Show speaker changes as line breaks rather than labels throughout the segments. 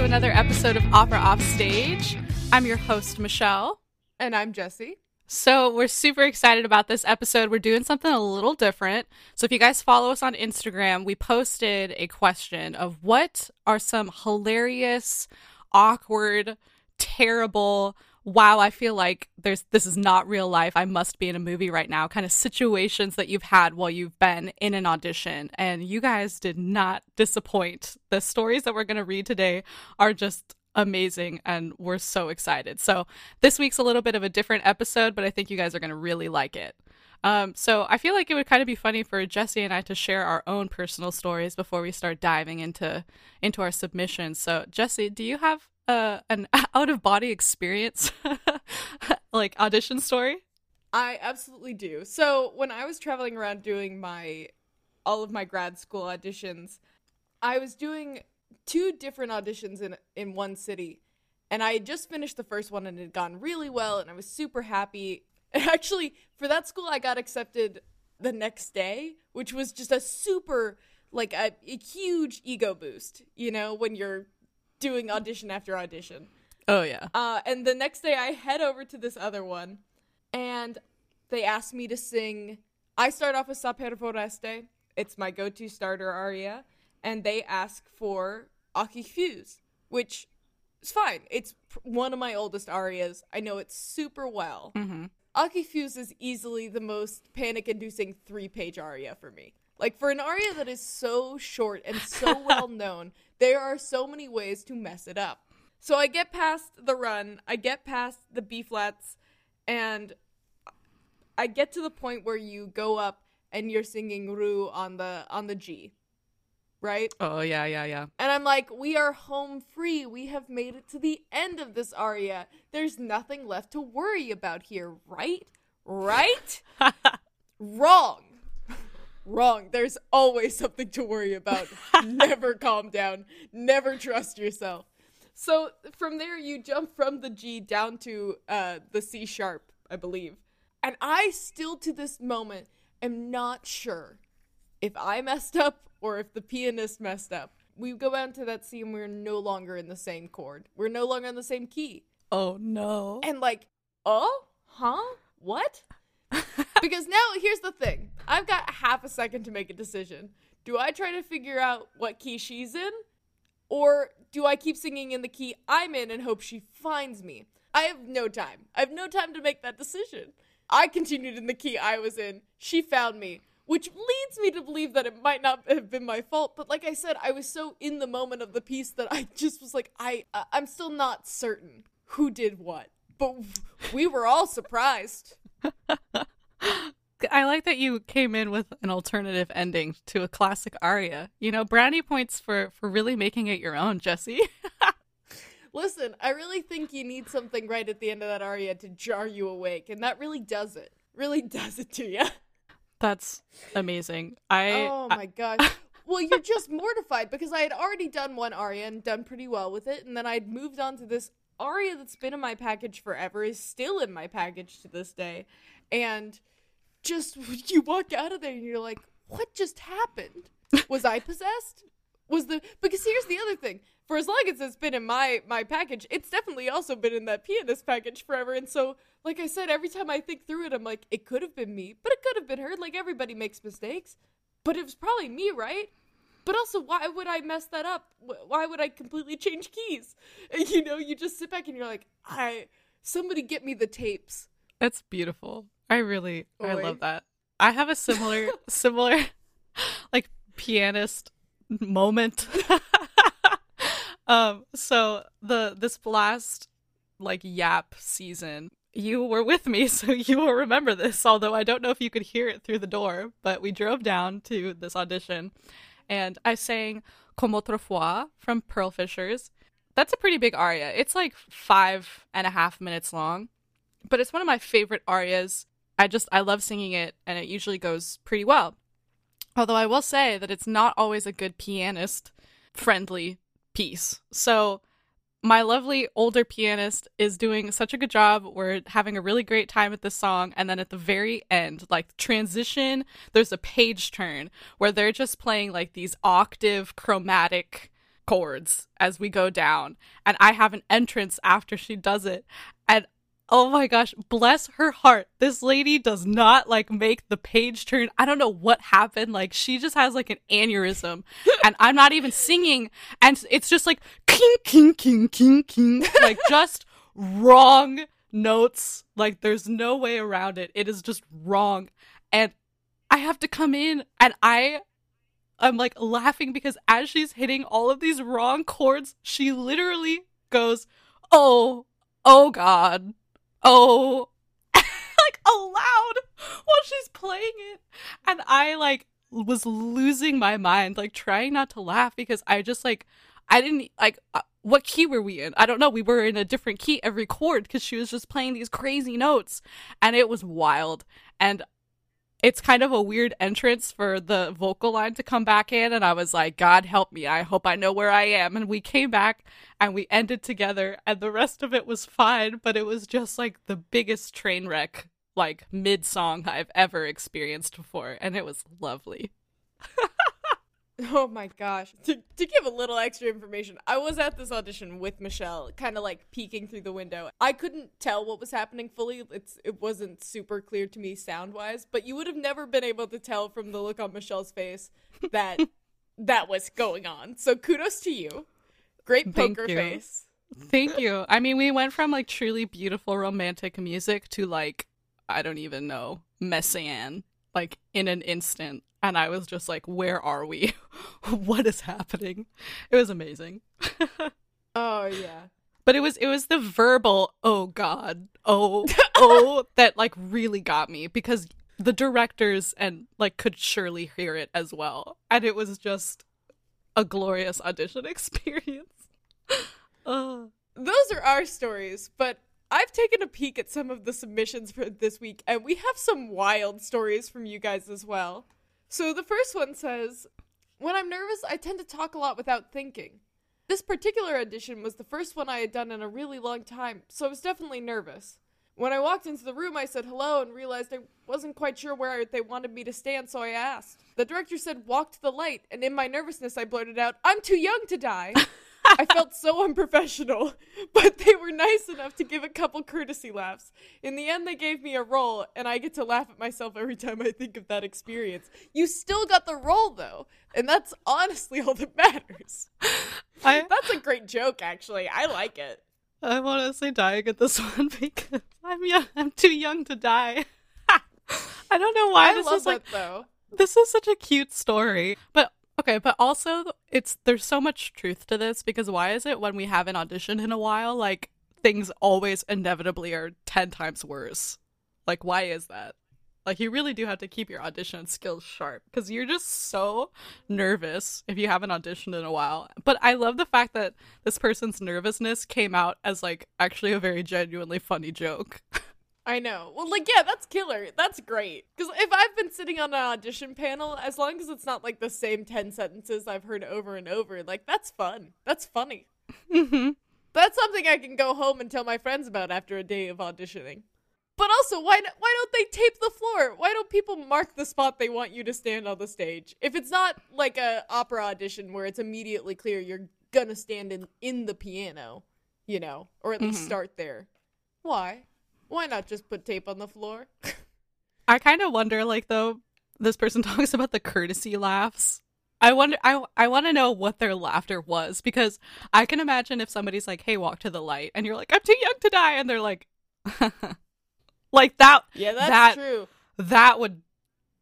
to another episode of Opera Off Stage. I'm your host, Michelle.
And I'm Jesse.
So, we're super excited about this episode. We're doing something a little different. So, if you guys follow us on Instagram, we posted a question of what are some hilarious, awkward, terrible, wow, I feel like there's this is not real life. I must be in a movie right now kind of situations that you've had while you've been in an audition. And you guys did not disappoint. The stories that we're going to read today are just amazing and we're so excited. So, this week's a little bit of a different episode, but I think you guys are going to really like it. Um, so I feel like it would kind of be funny for Jesse and I to share our own personal stories before we start diving into into our submissions. So Jesse, do you have uh, an out of body experience like audition story?
I absolutely do. So when I was traveling around doing my all of my grad school auditions, I was doing two different auditions in in one city. And I had just finished the first one and it had gone really well and I was super happy. And actually, for that school I got accepted the next day, which was just a super like a, a huge ego boost, you know, when you're doing audition after audition.
Oh yeah.
Uh, and the next day, I head over to this other one, and they asked me to sing. I start off with Saper Vorreste. It's my go-to starter aria, and they ask for Ach, ich fühl's, which is fine. It's one of my oldest arias. I know it super well.
Mm-hmm.
Ach, ich fühl's is easily the most panic-inducing three-page aria for me. Like for an aria that is so short and so well known, there are so many ways to mess it up. So I get past the run, I get past the B flats, and I get to the point where you go up and you're singing Ru on the on the G. Right?
Oh yeah, yeah, yeah.
And I'm like, we are home free. We have made it to the end of this aria. There's nothing left to worry about here, right? Right? Wrong. Wrong. There's always something to worry about. Never calm down. Never trust yourself. So from there, you jump from the G down to uh, the C sharp, I believe. And I still, to this moment, am not sure if I messed up or if the pianist messed up. We go down to that C and we're no longer in the same chord. We're no longer in the same key.
Oh no.
And like, oh, huh? What? because now here's the thing I've got half a second to make a decision. Do I try to figure out what key she's in? Or do I keep singing in the key I'm in and hope she finds me? I have no time. I have no time to make that decision. I continued in the key I was in. She found me, which leads me to believe that it might not have been my fault. But like I said, I was so in the moment of the piece that I just was like, I, uh, I'm still not certain who did what. But we were all surprised.
I like that you came in with an alternative ending to a classic aria. You know, brownie points for for really making it your own, Jesse.
Listen, I really think you need something right at the end of that aria to jar you awake, and that really does it. Really does it to you.
That's amazing. I
Oh my gosh. well, you're just mortified because I had already done one aria and done pretty well with it, and then I'd moved on to this aria that's been in my package forever, is still in my package to this day, and just you walk out of there and you're like, what just happened? Was I possessed? Was the because here's the other thing. For as long as it's been in my my package, it's definitely also been in that pianist package forever. And so, like I said, every time I think through it, I'm like, it could have been me, but it could have been her. Like everybody makes mistakes, but it was probably me, right? But also, why would I mess that up? Why would I completely change keys? And, you know, you just sit back and you're like, I somebody get me the tapes.
That's beautiful. I really I love that. I have a similar similar like pianist moment. um so the this last like yap season you were with me so you will remember this although I don't know if you could hear it through the door but we drove down to this audition and I sang Comme autrefois from Pearl Fishers. That's a pretty big aria. It's like five and a half minutes long, but it's one of my favorite arias I just I love singing it and it usually goes pretty well. Although I will say that it's not always a good pianist friendly piece. So my lovely older pianist is doing such a good job. We're having a really great time with this song. And then at the very end, like transition, there's a page turn where they're just playing like these octave chromatic chords as we go down and I have an entrance after she does it and oh my gosh bless her heart. This lady does not like make the page turn. I don't know what happened. Like she just has like an aneurysm. And I'm not even singing. And it's just like king king king king king. Like just wrong notes. Like there's no way around it. It is just wrong. And I have to come in. And I I'm like laughing because as she's hitting all of these wrong chords, she literally goes, "Oh, oh God, oh," like aloud while she's playing it, and I like was losing my mind, like trying not to laugh because I just like I didn't like. Uh, what key were we in? I don't know. We were in a different key every chord because she was just playing these crazy notes, and it was wild. And it's kind of a weird entrance for the vocal line to come back in and i was like god help me. I hope i know where i am. And we came back and we ended together and the rest of it was fine but it was just like the biggest train wreck like mid song i've ever experienced before and it was lovely
Oh my gosh. To, to give a little extra information, I was at this audition with Michelle, kind of like peeking through the window. I couldn't tell what was happening fully. It's it wasn't super clear to me sound-wise, but you would have never been able to tell from the look on Michelle's face that that was going on. So kudos to you. Great poker face.
thank you i mean we went from like truly beautiful romantic music to like i don't even know messiaen like in an instant and i was just like where are we? What is happening? It was amazing.
Oh yeah.
but it was it was the verbal oh god oh oh that like really got me because the directors and like could surely hear it as well. And it was just a glorious audition experience. Uh,
Those are our stories, but I've taken a peek at some of the submissions for this week, and we have some wild stories from you guys as well. So the first one says, When I'm nervous, I tend to talk a lot without thinking. This particular audition was the first one I had done in a really long time, so I was definitely nervous. When I walked into the room, I said hello and realized I wasn't quite sure where they wanted me to stand, so I asked. The director said, Walk to the light, and in my nervousness, I blurted out, I'm too young to die. I felt so unprofessional, but they were nice enough to give a couple courtesy laughs. In the end, they gave me a role, and I get to laugh at myself every time I think of that experience. You still got the role, though, and that's honestly all that matters.
I
That's a great joke, actually. I like it.
I'm honestly dying at this one because I'm young. I'm too young to die. I don't know why
I
this
love
is like
that, though.
this is such a cute story. But okay, but also it's there's so much truth to this because why is it when we haven't auditioned in a while, like things always inevitably are ten times worse? Like why is that? Like you really do have to keep your audition skills sharp because you're just so nervous if you haven't auditioned in a while. But I love the fact that this person's nervousness came out as like actually a very genuinely funny joke.
I know. Well, like, yeah, that's killer. That's great. Because if I've been sitting on an audition panel, as long as it's not like the same 10 sentences I've heard over and over, like, that's fun. That's funny.
Mhm.
That's something I can go home and tell my friends about after a day of auditioning. But also, why why don't they tape the floor? Why don't people mark the spot they want you to stand on the stage? If it's not like a opera audition where it's immediately clear you're gonna stand in in the piano, you know, or at least
Mhm.
start there. Why? Why not just put tape on the floor?
I kind of wonder, like, though, this person talks about the courtesy laughs. I wonder, I, I want to know what their laughter was because I can imagine if somebody's like, hey, walk to the light, and you're like, I'm too young to die, and they're like, like that,
yeah, that's
That-
true.
that would,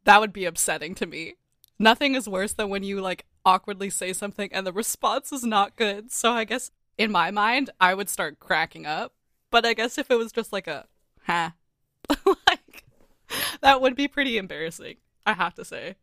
that would be upsetting to me. Nothing is worse than when you like awkwardly say something and the response is not good. So I guess in my mind, I would start cracking up. But I guess if it was just like a, huh, like, that would be pretty embarrassing, I have to say.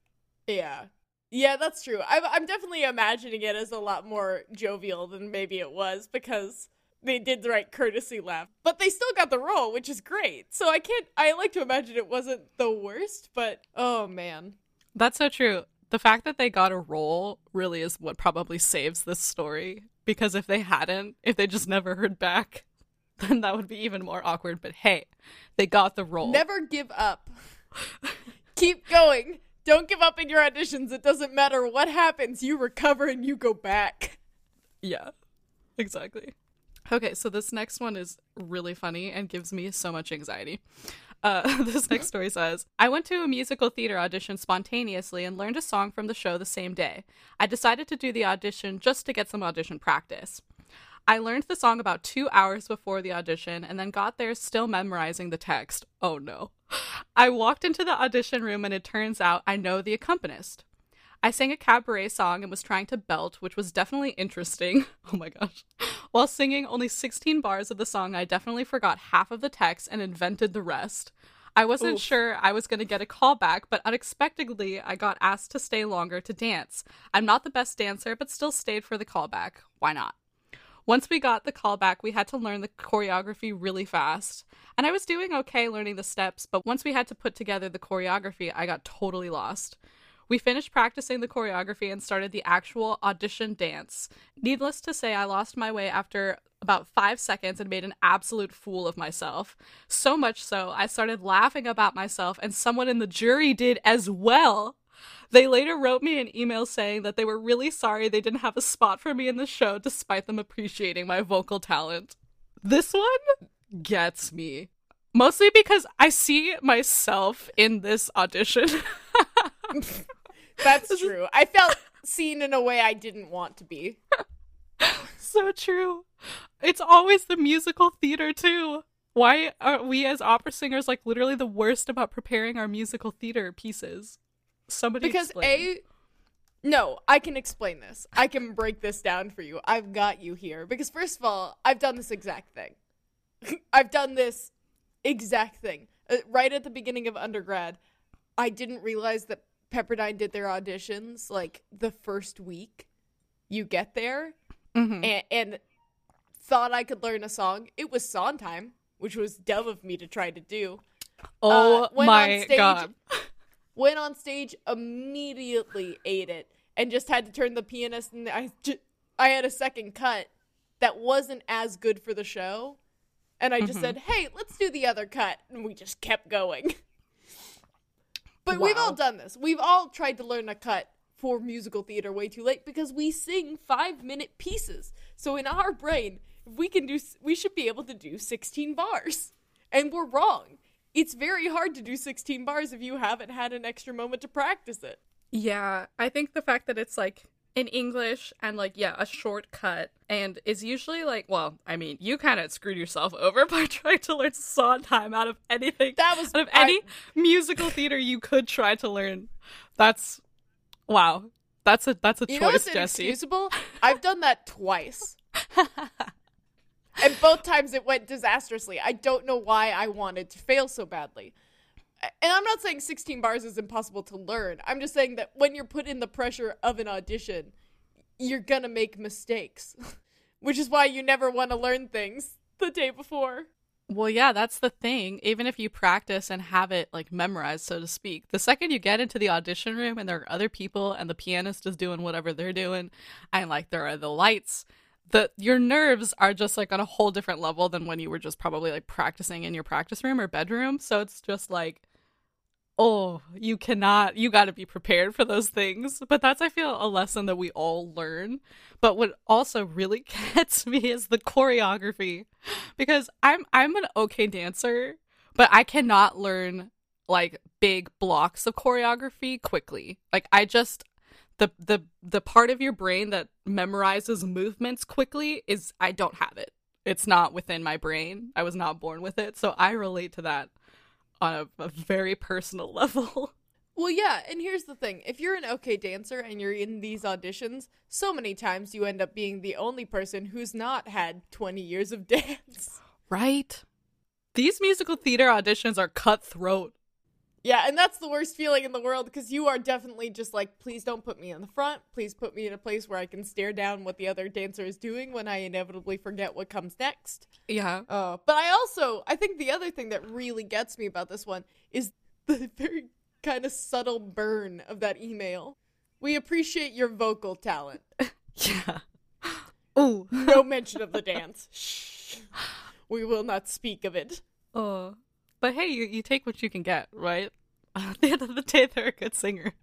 Yeah. Yeah, that's true. I'm, I'm definitely imagining it as a lot more jovial than maybe it was because they did the right courtesy laugh. But they still got the role, which is great. So I can't, I like to imagine it wasn't the worst, but oh man.
That's so true. The fact that they got a role really is what probably saves this story. Because if they hadn't, if they just never heard back, then that would be even more awkward. But hey, they got the role.
Never give up. Keep going. Don't give up in your auditions. It doesn't matter what happens, you recover and you go back.
Yeah, exactly. Okay, so this next one is really funny and gives me so much anxiety. Uh, this next story says I went to a musical theater audition spontaneously and learned a song from the show the same day. I decided to do the audition just to get some audition practice. I learned the song about two hours before the audition and then got there still memorizing the text. Oh no. I walked into the audition room and it turns out I know the accompanist. I sang a cabaret song and was trying to belt, which was definitely interesting. Oh my gosh. While singing only 16 bars of the song, I definitely forgot half of the text and invented the rest. I wasn't
Oof.
sure I was going to get a call back, but unexpectedly, I got asked to stay longer to dance. I'm not the best dancer, but still stayed for the callback. Why not? Once we got the call back, we had to learn the choreography really fast. And I was doing okay learning the steps, but once we had to put together the choreography, I got totally lost. We finished practicing the choreography and started the actual audition dance. Needless to say, I lost my way after about five seconds and made an absolute fool of myself. So much so, I started laughing about myself, and someone in the jury did as well. They later wrote me an email saying that they were really sorry they didn't have a spot for me in the show despite them appreciating my vocal talent. This one gets me. Mostly because I see myself in this audition.
That's true. I felt seen in a way I didn't want to be.
so true. It's always the musical theater, too. Why are we as opera singers like literally the worst about preparing our musical theater pieces? Somebody
Because
explain.
A No, I can explain this. I can break this down for you. I've got you here. Because first of all, I've done this exact thing. I've done this exact thing. Uh, right at the beginning of undergrad, I didn't realize that Pepperdine did their auditions like the first week you get there
Mhm.
and, and thought I could learn a song. It was song time, which was dumb of me to try to do.
Oh
uh,
my god.
Went on stage, immediately ate it, and just had to turn the pianist. And I, ju- I had a second cut that wasn't as good for the show, and I just
Mhm.
said, "Hey, let's do the other cut," and we just kept going. but we've all done this. We've all tried to learn a cut for musical theater way too late because we sing five minute pieces. So in our brain, if we can do, we should be able to do sixteen bars, and we're wrong. It's very hard to do 16 bars if you haven't had an extra moment to practice it.
Yeah, I think the fact that it's like in English and like yeah, a shortcut and is usually like well, I mean, you kind of screwed yourself over by trying to learn Sondheim out of anything.
That was
out of
I-
any musical theater you could try to learn. That's wow. That's a that's a
You
choice, Jesse.
I've done that twice. and both times it went disastrously. I don't know why I wanted to fail so badly. And I'm not saying 16 bars is impossible to learn. I'm just saying that when you're put in the pressure of an audition, you're gonna make mistakes. Which is why you never want to learn things the day before.
Well, yeah, that's the thing. Even if you practice and have it like memorized, so to speak, the second you get into the audition room and there are other people and the pianist is doing whatever they're doing, and like there are the lights, the your nerves are just like on a whole different level than when you were just probably like practicing in your practice room or bedroom. So it's just like, oh, you cannot, you got to be prepared for those things. But that's I feel a lesson that we all learn. But what also really gets me is the choreography because I'm I'm an okay dancer, but I cannot learn like big blocks of choreography quickly. Like I just the the the part of your brain that memorizes movements quickly is I don't have it. It's not within my brain. I was not born with it. So I relate to that on a, a very personal level.
Well, yeah, and here's the thing. If you're an okay dancer and you're in these auditions, so many times you end up being the only person who's not had 20 years of dance.
Right? These musical theater auditions are cutthroat.
Yeah, and that's the worst feeling in the world because you are definitely just like, please don't put me in the front. Please put me in a place where I can stare down what the other dancer is doing when I inevitably forget what comes next.
Yeah.
Uh, but I also, I think the other thing that really gets me about this one is the very kind of subtle burn of that email. We appreciate your vocal talent.
Yeah. Ooh.
No mention of the dance. Shh. We will not speak of it.
Oh. But hey, you, you take what you can get, right? At the end of the day, they're a good singer.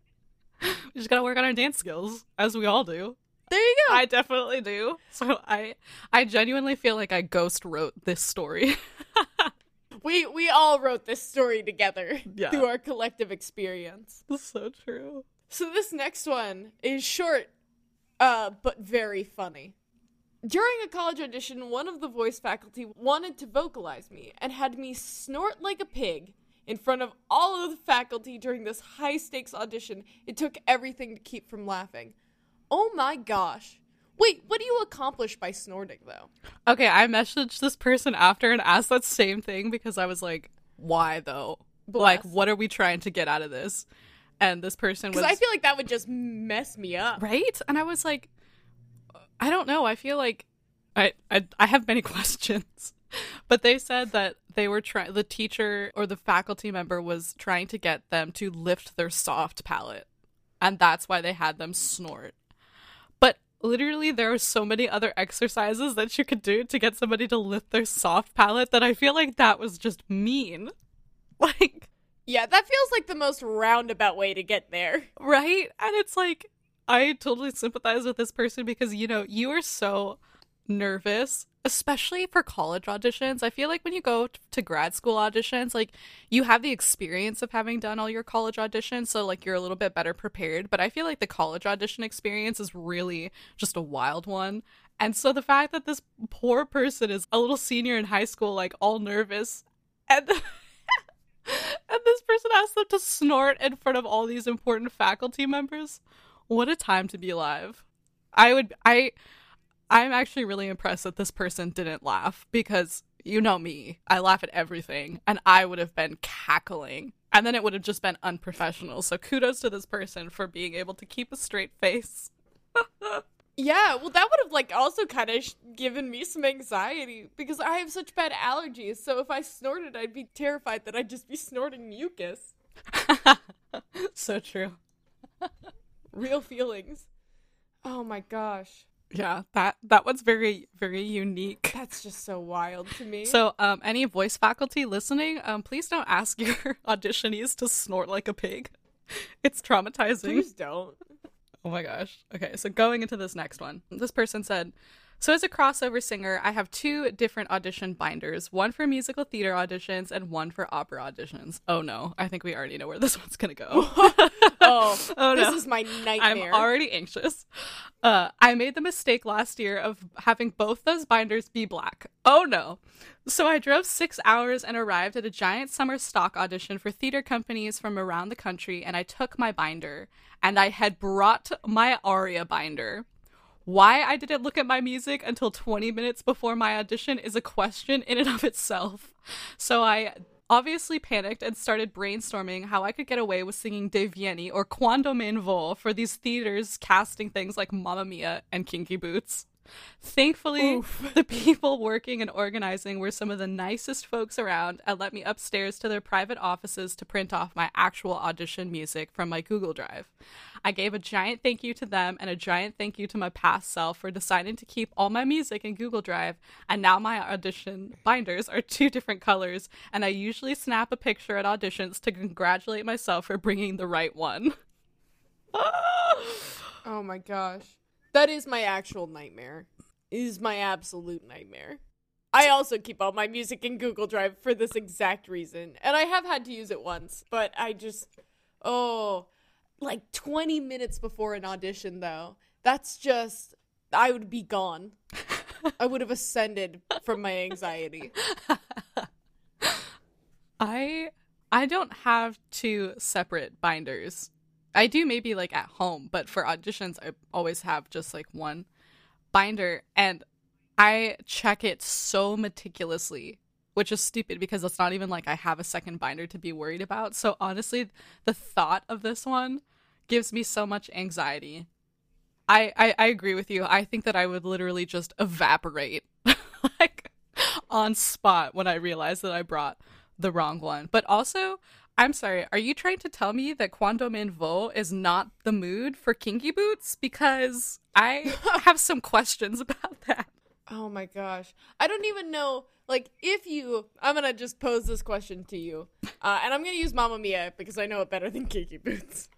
We just gotta work on our dance skills, as we all do.
There you go.
I definitely do. So I I genuinely feel like I ghost wrote this story.
we we all wrote this story together
Yeah.
through our collective experience.
That's so true.
So this next one is short, uh, but very funny. During a college audition, one of the voice faculty wanted to vocalize me and had me snort like a pig in front of all of the faculty during this high stakes audition. It took everything to keep from laughing. Oh my gosh. Wait, what do you accomplish by snorting though?
Okay, I messaged this person after and asked that same thing because I was like, why though? Like, what are we trying to get out of this? And this person was
Because I feel like that would just mess me up.
right, and I was like, I don't know. I feel like I I, I have many questions, but they said that they were trying. The teacher or the faculty member was trying to get them to lift their soft palate, and that's why they had them snort. But literally, there are so many other exercises that you could do to get somebody to lift their soft palate that I feel like that was just mean. Like,
Yeah, that feels like the most roundabout way to get there.
right? And it's like, I totally sympathize with this person because, you know, you are so nervous, especially for college auditions. I feel like when you go to grad school auditions, like you have the experience of having done all your college auditions, so like you're a little bit better prepared. But I feel like the college audition experience is really just a wild one. And so the fact that this poor person is a little senior in high school, like all nervous, and and this person asked them to snort in front of all these important faculty members. What a time to be alive. I would I I'm actually really impressed that this person didn't laugh because you know me. I laugh at everything and I would have been cackling. And then it would have just been unprofessional. So kudos to this person for being able to keep a straight face.
Yeah, well, that would have like also kind of sh- given me some anxiety because I have such bad allergies. So if I snorted, I'd be terrified that I'd just be snorting mucus.
so true.
Real feelings. Oh my gosh,
Yeah, that that one's very very unique.
that's just so wild to me.
So, um, any voice faculty listening, um, please don't ask your auditionees to snort like a pig. It's traumatizing.
please don't.
Oh my gosh. Okay, so going into this next one, this person said, So, as a crossover singer, I have two different audition binders one for musical theater auditions and one for opera auditions. Oh no, I think we already know where this one's gonna go.
Oh,
Oh,
this is my nightmare.
I'm already anxious. Uh, I made the mistake last year of having both those binders be black. Oh no. So I drove six hours and arrived at a giant summer stock audition for theater companies from around the country, and I took my binder, and I had brought my aria binder. Why I didn't look at my music until 20 minutes before my audition is a question in and of itself. So I obviously panicked and started brainstorming how I could get away with singing Deh Vieni or Quando me'n vo for these theaters casting things like Mamma Mia and Kinky Boots. Thankfully, the people working and organizing were some of the nicest folks around and let me upstairs to their private offices to print off my actual audition music from my Google Drive. I gave a giant thank you to them and a giant thank you to my past self for deciding to keep all my music in Google Drive, and now my audition binders are two different colors, and I usually snap a picture at auditions to congratulate myself for bringing the right one.
oh my gosh, that is my actual nightmare. It is my absolute nightmare. I also keep all my music in Google Drive for this exact reason, and I have had to use it once, but I just, oh, like 20 minutes before an audition, though. That's just, I would be gone. I would have ascended from my anxiety.
I I don't have two separate binders. I do maybe like at home, but for auditions I always have just like one binder and I check it so meticulously, which is stupid because it's not even like I have a second binder to be worried about. So honestly, the thought of this one gives me so much anxiety. I, I, I agree with you. I think that I would literally just evaporate like on spot when I realized that I brought the wrong one. But also, I'm sorry, are you trying to tell me that Quando Me'n Vo is not the mood for kinky boots? Because I have some questions about that.
Oh my gosh. I don't even know. Like, if you. I'm gonna just pose this question to you. Uh, and I'm gonna use Mamma Mia because I know it better than Kinky Boots.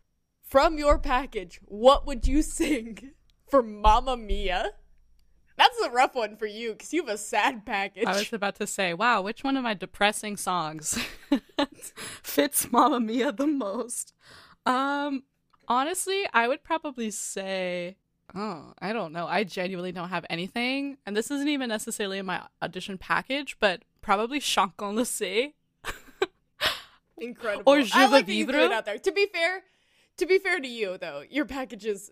From your package, what would you sing for Mamma Mia. That's a rough one for you because you have a sad package.
I was about to say, wow, which one of my depressing songs fits Mamma Mia the most? Um, honestly, I would probably say, oh, I don't know. I genuinely don't have anything, and this isn't even necessarily in my audition package, but probably Chanson le
Incredible.
Or Je
I like that you threw it out there. To be fair, to be fair to you though, your package is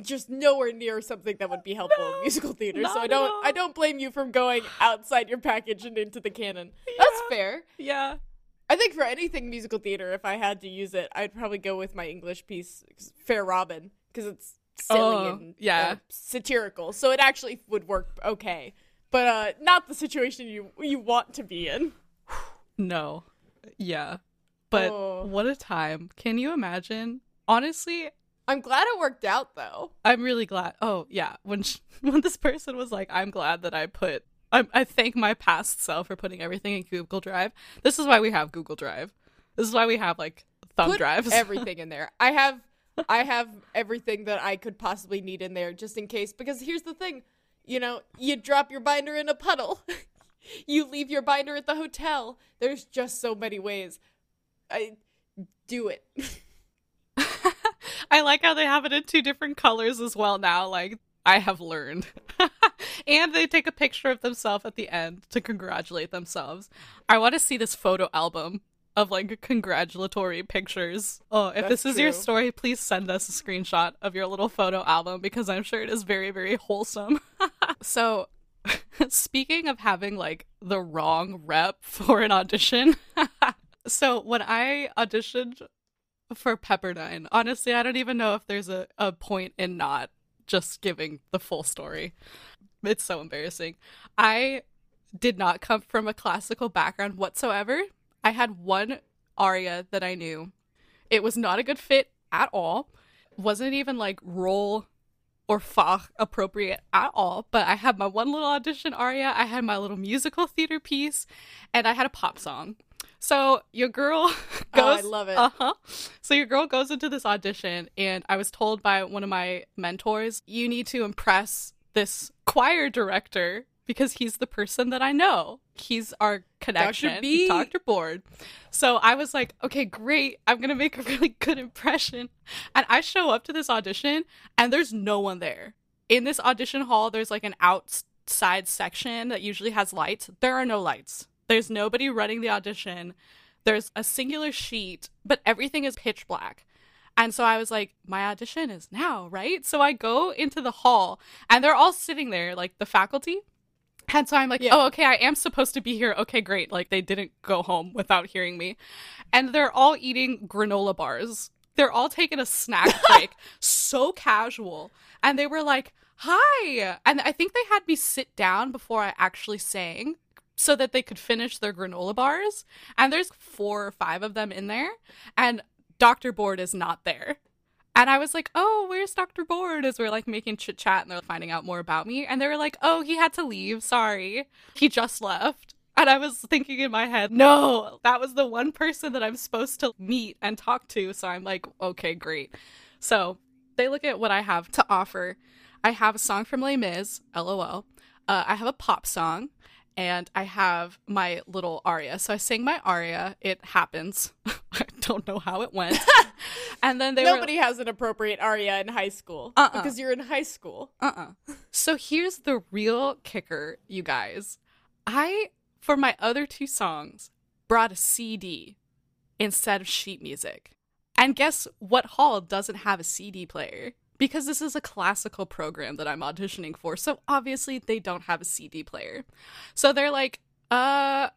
just nowhere near something that would be helpful
No,
in musical theater. So I don't. I don't blame you from going outside your package and into the canon. That's fair.
Yeah.
I think for anything musical theater, if I had to use it, I'd probably go with my English piece, Fair Robin, because it's silly
Oh,
and
yeah.
uh, satirical. So it actually would work okay, but uh, not the situation you you want to be in.
No. Yeah. But
Oh.
what a time. Can you imagine? Honestly,
I'm glad it worked out though.
I'm really glad. Oh, yeah. When sh when this person was like, "I'm glad that I put I, I thank my past self for putting everything in Google Drive." This is why we have Google Drive. This is why we have like thumb
Put
drives.
everything in there. I have I have everything that I could possibly need in there just in case. Because here's the thing, you know, you drop your binder in a puddle, you leave your binder at the hotel. There's just so many ways. I do it.
I like how they have it in two different colors as well now. Like I have learned. and they take a picture of themselves at the end to congratulate themselves. I want to see this photo album of like congratulatory pictures. Oh, if
That's
this is your story, please send us a screenshot of your little photo album because I'm sure it is very, very wholesome. so, speaking of having like the wrong rep for an audition, so when I auditioned for Pepperdine. Honestly, I don't even know if there's a, a point in not just giving the full story. It's so embarrassing. I did not come from a classical background whatsoever. I had one aria that I knew. It was not a good fit at all. Wasn't even like role or Fach appropriate at all. But I had my one little audition aria, I had my little musical theater piece, and I had a pop song. So your girl
Oh, I
goes.
love it.
Uh huh. So your girl goes into this audition, and I was told by one of my mentors, you need to impress this choir director because he's the person that I know. He's our connection,
B.
Dr. Board. So I was like, okay, great. I'm going to make a really good impression. And I show up to this audition, and there's no one there. In this audition hall, there's like an outside section that usually has lights. There are no lights. There's nobody running the audition. There's a singular sheet, but everything is pitch black. And so I was like, my audition is now, right? So I go into the hall and they're all sitting there, like the faculty. And so I'm like,
Yeah.
oh, okay, I am supposed to be here. Okay, great. Like they didn't go home without hearing me. And they're all eating granola bars. They're all taking a snack break. so casual. And they were like, hi. And I think they had me sit down before I actually sang so that they could finish their granola bars. And there's four or five of them in there. And Dr. Board is not there. And I was like, oh, where's Dr. Board? As we're like making chit chat and they're finding out more about me. And they were like, oh, he had to leave. Sorry. He just left. And I was thinking in my head, no, that was the one person that I'm supposed to meet and talk to. So I'm like, okay, great. So they look at what I have to offer. I have a song from Les Mis, lol. Uh, I have a pop song, and I have my little aria. So I sang my aria. It happens. I don't know how it went. and then they were
Nobody has an appropriate aria in high school
Uh-uh.
because you're in high school.
uh-uh. So here's the real kicker, you guys. I, for my other two songs, brought a CD instead of sheet music. And guess what hall doesn't have a CD player? Because this is a classical program that I'm auditioning for, so obviously they don't have a CD player. So they're like, uh,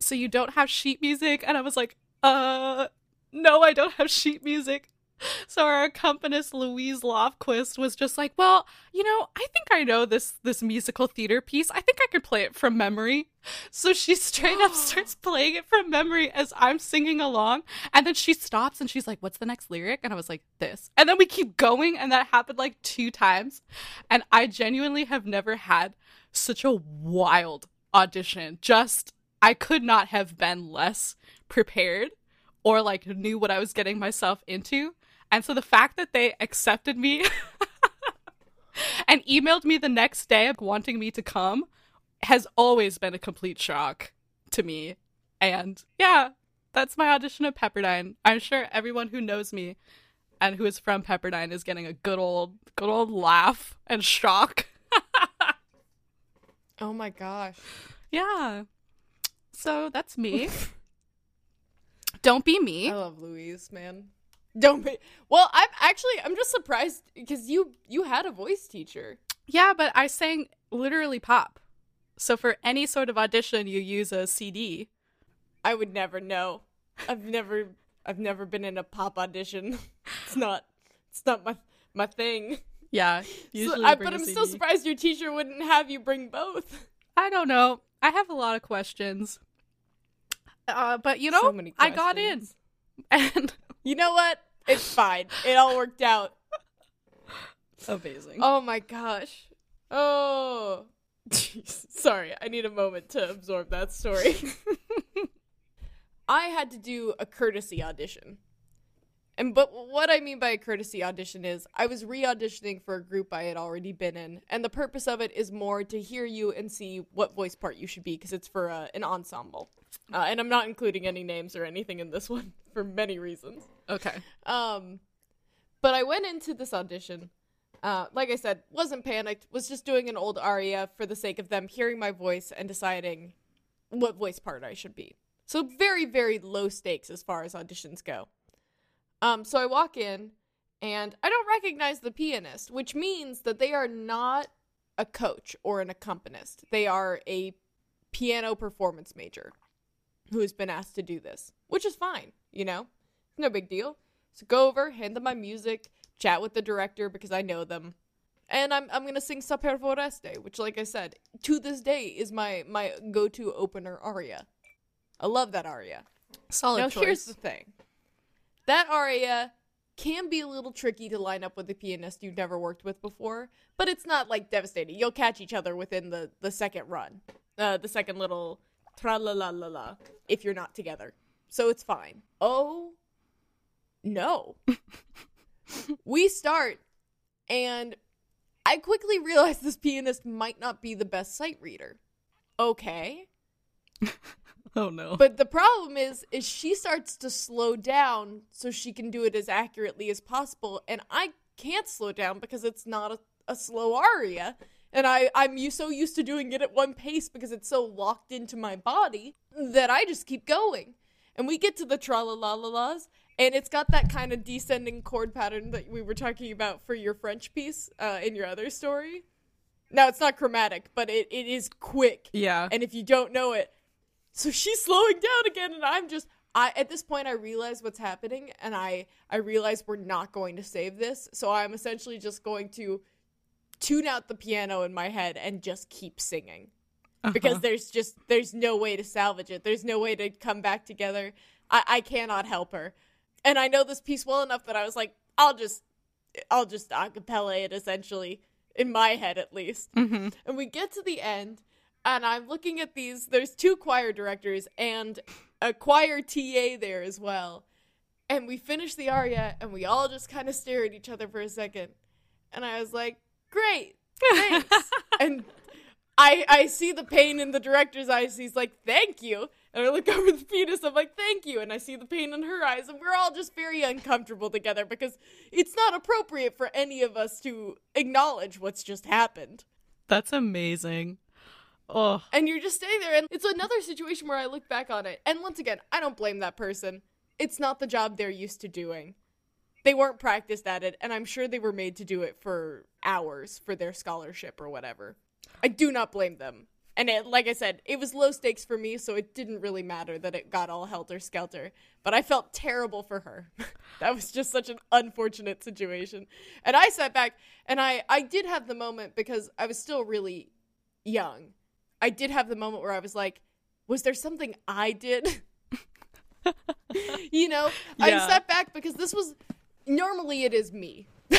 so you don't have sheet music? And I was like, uh, no, I don't have sheet music. So our accompanist Louise Lofquist was just like, "Well, you know, I think I know this this musical theater piece. I think I could play it from memory." So she straight up starts playing it from memory as I'm singing along, and then she stops and she's like, "What's the next lyric?" And I was like, "This." And then we keep going, and that happened like two times, and I genuinely have never had such a wild audition. Just I could not have been less prepared or like knew what I was getting myself into. And so the fact that they accepted me and emailed me the next day wanting me to come has always been a complete shock to me. And yeah, that's my audition at Pepperdine. I'm sure everyone who knows me and who is from Pepperdine is getting a good old good old laugh and shock.
oh my gosh.
Yeah. So that's me. Don't be me.
I love Louise, man. Don't be. Well, I'm actually I'm just surprised because you you had a voice teacher.
Yeah, but I sang literally pop. So for any sort of audition, you use a CD.
I would never know. I've never I've never been in a pop audition. It's not it's not my my thing.
Yeah,
so, I, but I'm still surprised your teacher wouldn't have you bring both.
I don't know. I have a lot of questions. Uh, but you know, so I got in, and
you know what? It's fine. It all worked out.
Amazing.
Oh my gosh. Oh. Jeez. Sorry, I need a moment to absorb that story. I had to do a courtesy audition. And but what I mean by a courtesy audition is I was re-auditioning for a group I had already been in, and the purpose of it is more to hear you and see what voice part you should be because it's for uh, an ensemble. Uh, and I'm not including any names or anything in this one for many reasons.
Okay.
Um, but I went into this audition. Uh, like I said, wasn't panicked. Was just doing an old aria for the sake of them hearing my voice and deciding what voice part I should be. So very, very low stakes as far as auditions go. Um, so I walk in and I don't recognize the pianist, which means that they are not a coach or an accompanist. They are a piano performance major who has been asked to do this, which is fine, you know? It's no big deal. So go over, hand them my music, chat with the director because I know them. And I'm I'm gonna sing Saper Vorreste, which like I said, to this day is my my go to opener aria. I love that aria.
Solid
now
choice.
here's the thing. That aria can be a little tricky to line up with a pianist you've never worked with before, but it's not like devastating. You'll catch each other within the the second run, uh, the second little tra la la la la if you're not together. So it's fine. Oh no. we start and I quickly realize this pianist might not be the best sight reader. Okay.
oh no.
But the problem is is she starts to slow down so she can do it as accurately as possible and I can't slow down because it's not a, a slow aria and I I'm so used to doing it at one pace because it's so locked into my body that I just keep going. And we get to the tra la la la las and it's got that kind of descending chord pattern that we were talking about for your French piece uh, in your other story. Now it's not chromatic, but it, it is quick.
Yeah.
And if you don't know it, so she's slowing down again, and I'm just I at this point I realize what's happening, and I I realize we're not going to save this, so I'm essentially just going to tune out the piano in my head and just keep singing. Uh-huh. Because there's just there's no way to salvage it. There's no way to come back together. I, I cannot help her. And I know this piece well enough that I was like, I'll just I'll just acapella it essentially in my head at least.
Mm-hmm.
And we get to the end, and I'm looking at these. There's two choir directors and a choir TA there as well. And we finish the aria, and we all just kind of stare at each other for a second. And I was like, "Great, thanks." and I I see the pain in the director's eyes. He's like, "Thank you." And I look over the pianist, I'm like, thank you. And I see the pain in her eyes, and we're all just very uncomfortable together because it's not appropriate for any of us to acknowledge what's just happened.
That's amazing. Oh.
And you're just staying there, and it's another situation where I look back on it. And once again, I don't blame that person. It's not the job they're used to doing. They weren't practiced at it, and I'm sure they were made to do it for hours for their scholarship or whatever. I do not blame them and it, like I said, it was low stakes for me, so it didn't really matter that it got all helter skelter. But I felt terrible for her. that was just such an unfortunate situation. And I sat back and I, I did have the moment because I was still really young. I did have the moment where I was like, was there something I did? you know, yeah. I sat back because this was normally it is me.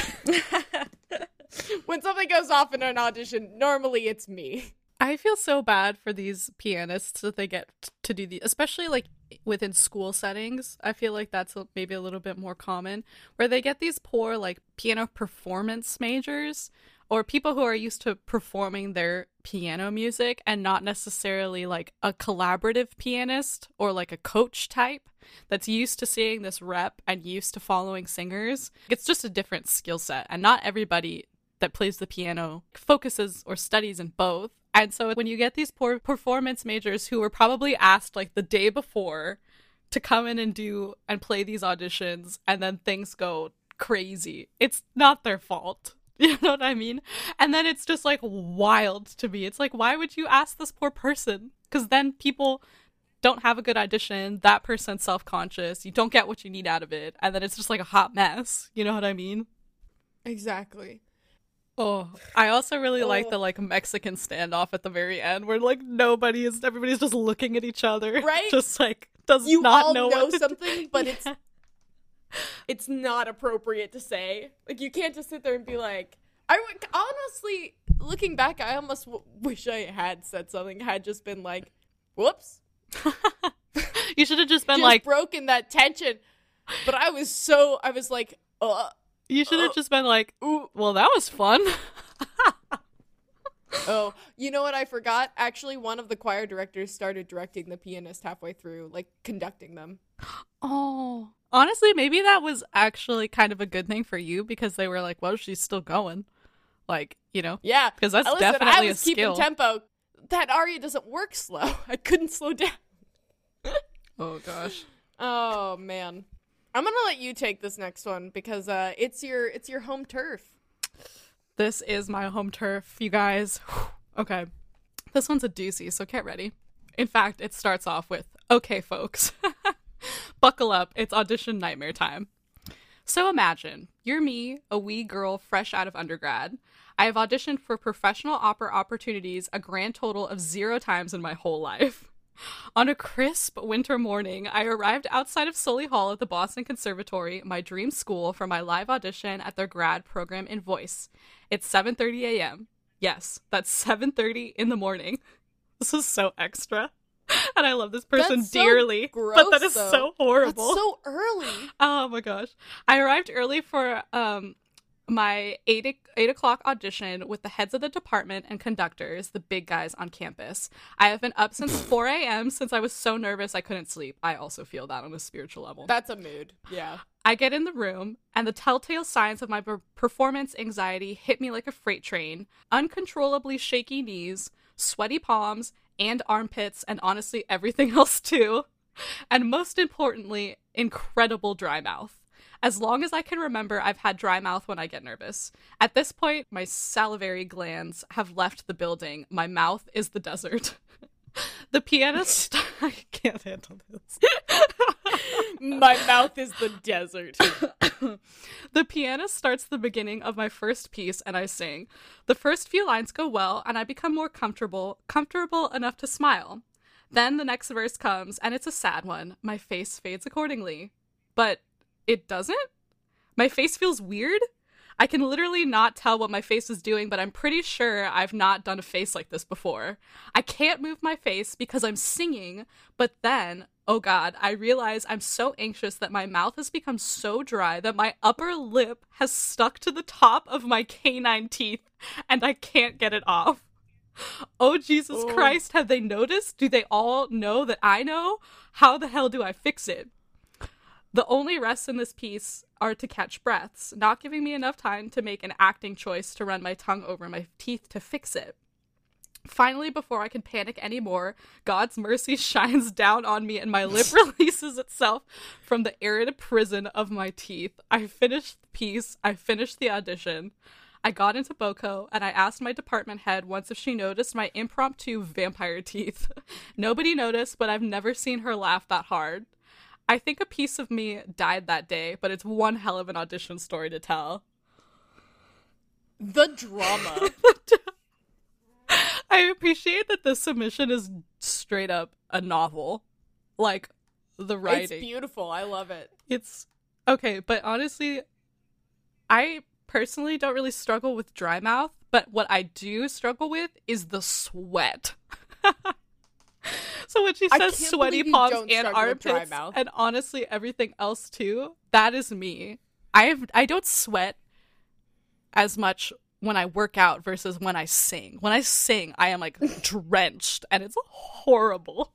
when something goes off in an audition, normally it's me.
I feel so bad for these pianists that they get to do the, especially like within school settings. I feel like that's maybe a little bit more common where they get these poor like piano performance majors or people who are used to performing their piano music and not necessarily like a collaborative pianist or like a coach type that's used to seeing this rep and used to following singers. It's just a different skill set, and not everybody that plays the piano focuses or studies in both. And so when you get these poor performance majors who were probably asked like the day before to come in and do and play these auditions and then things go crazy, it's not their fault. You know what I mean? And then it's just like wild to me. It's like, why would you ask this poor person? Because then people don't have a good audition. That person's self conscious. You don't get what you need out of it. And then it's just like a hot mess. You know what I mean?
Exactly.
Oh, I also really oh. like the like Mexican standoff at the very end where like nobody is, everybody's just looking at each other,
right?
Just like does
you
not
all
know,
know something, but it's it's not appropriate to say. Like you can't just sit there and be like, I would honestly looking back, I almost w- wish I had said something. Had just been like, whoops.
you should have just been
just
like
broken that tension. But I was so I was like, uh.
You should have uh, just been like, ooh, well, that was fun.
oh, you know what I forgot? Actually, one of the choir directors started directing the pianist halfway through, like conducting them.
Oh, honestly, maybe that was actually kind of a good thing for you because they were like, well, she's still going. Like, you know?
Yeah.
Because that's
listen,
definitely
I was
a
keeping
skill.
tempo. That aria doesn't work slow. I couldn't slow down.
oh, gosh.
Oh, man. I'm gonna let you take this next one because uh, it's your it's your home turf.
This is my home turf, you guys. okay, this one's a doozy, so get ready. In fact, it starts off with, "Okay, folks, buckle up. It's audition nightmare time." So imagine you're me, a wee girl fresh out of undergrad. I have auditioned for professional opera opportunities a grand total of zero times in my whole life. On a crisp winter morning, I arrived outside of Seully Hall at the Boston Conservatory, my dream school, for my live audition at their grad program in voice. It's 7:30 a.m. Yes, that's 7:30 in the morning. This is so extra. And I love this person dearly.
Gross,
but that is
though.
so horrible.
That's so early.
Oh my gosh. I arrived early for um my eight eight o'clock audition with the heads of the department and conductors, the big guys on campus. I have been up since 4 a.m. since I was so nervous I couldn't sleep. I also feel that on a spiritual level.
That's a mood. Yeah.
I get in the room, and the telltale signs of my performance anxiety hit me like a freight train. Uncontrollably shaky knees, sweaty palms, and armpits, and honestly everything else too. And most importantly, incredible dry mouth. As long as I can remember, I've had dry mouth when I get nervous. At this point, my salivary glands have left the building. My mouth is the desert. the pianist. I can't handle this.
my mouth is the desert.
the pianist starts the beginning of my first piece and I sing. The first few lines go well and I become more comfortable, comfortable enough to smile. Then the next verse comes and it's a sad one. My face fades accordingly. But it doesn't? My face feels weird? I can literally not tell what my face is doing, but I'm pretty sure I've not done a face like this before. I can't move my face because I'm singing, but then, oh god, I realize I'm so anxious that my mouth has become so dry that my upper lip has stuck to the top of my canine teeth and I can't get it off. Oh, Jesus oh. Christ, have they noticed? Do they all know that I know? How the hell do I fix it? The only rests in this piece are to catch breaths, not giving me enough time to make an acting choice to run my tongue over my teeth to fix it. Finally, before I can panic anymore, God's mercy shines down on me and my lip releases itself from the arid prison of my teeth. I finished the piece, I finished the audition. I got into Boco and I asked my department head once if she noticed my impromptu vampire teeth. Nobody noticed, but I've never seen her laugh that hard. I think a piece of me died that day, but it's one hell of an audition story to tell.
The drama.
I appreciate that this submission is straight up a novel. Like the writing.
It's beautiful. I love it.
It's okay, but honestly, I personally don't really struggle with dry mouth, but what I do struggle with is the sweat. so when she says sweaty palms and armpits and honestly everything else too, that is me. I have I don't sweat as much when I work out versus when I sing. When I sing, I am like drenched and it's horrible.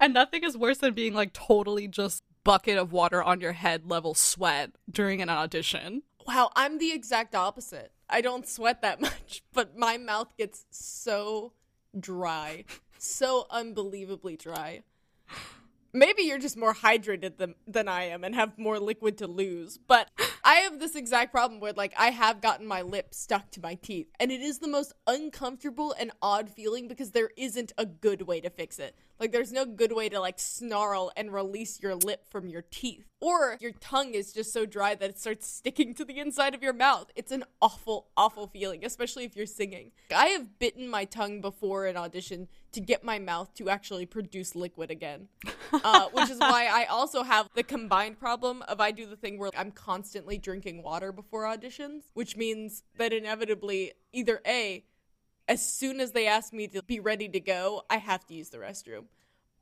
And nothing is worse than being like totally just bucket of water on your head level sweat during an audition.
Wow, I'm the exact opposite. I don't sweat that much, but my mouth gets so dry. So unbelievably dry. Maybe you're just more hydrated than than I am and have more liquid to lose. But I have this exact problem where like I have gotten my lip stuck to my teeth and it is the most uncomfortable and odd feeling because there isn't a good way to fix it. Like there's no good way to like snarl and release your lip from your teeth. Or your tongue is just so dry that it starts sticking to the inside of your mouth. It's an awful awful feeling, especially if you're singing. I have bitten my tongue before an audition to get my mouth to actually produce liquid again. Uh, which is why I also have the combined problem of I do the thing where I'm constantly drinking water before auditions, which means that inevitably either A, as soon as they ask me to be ready to go, I have to use the restroom.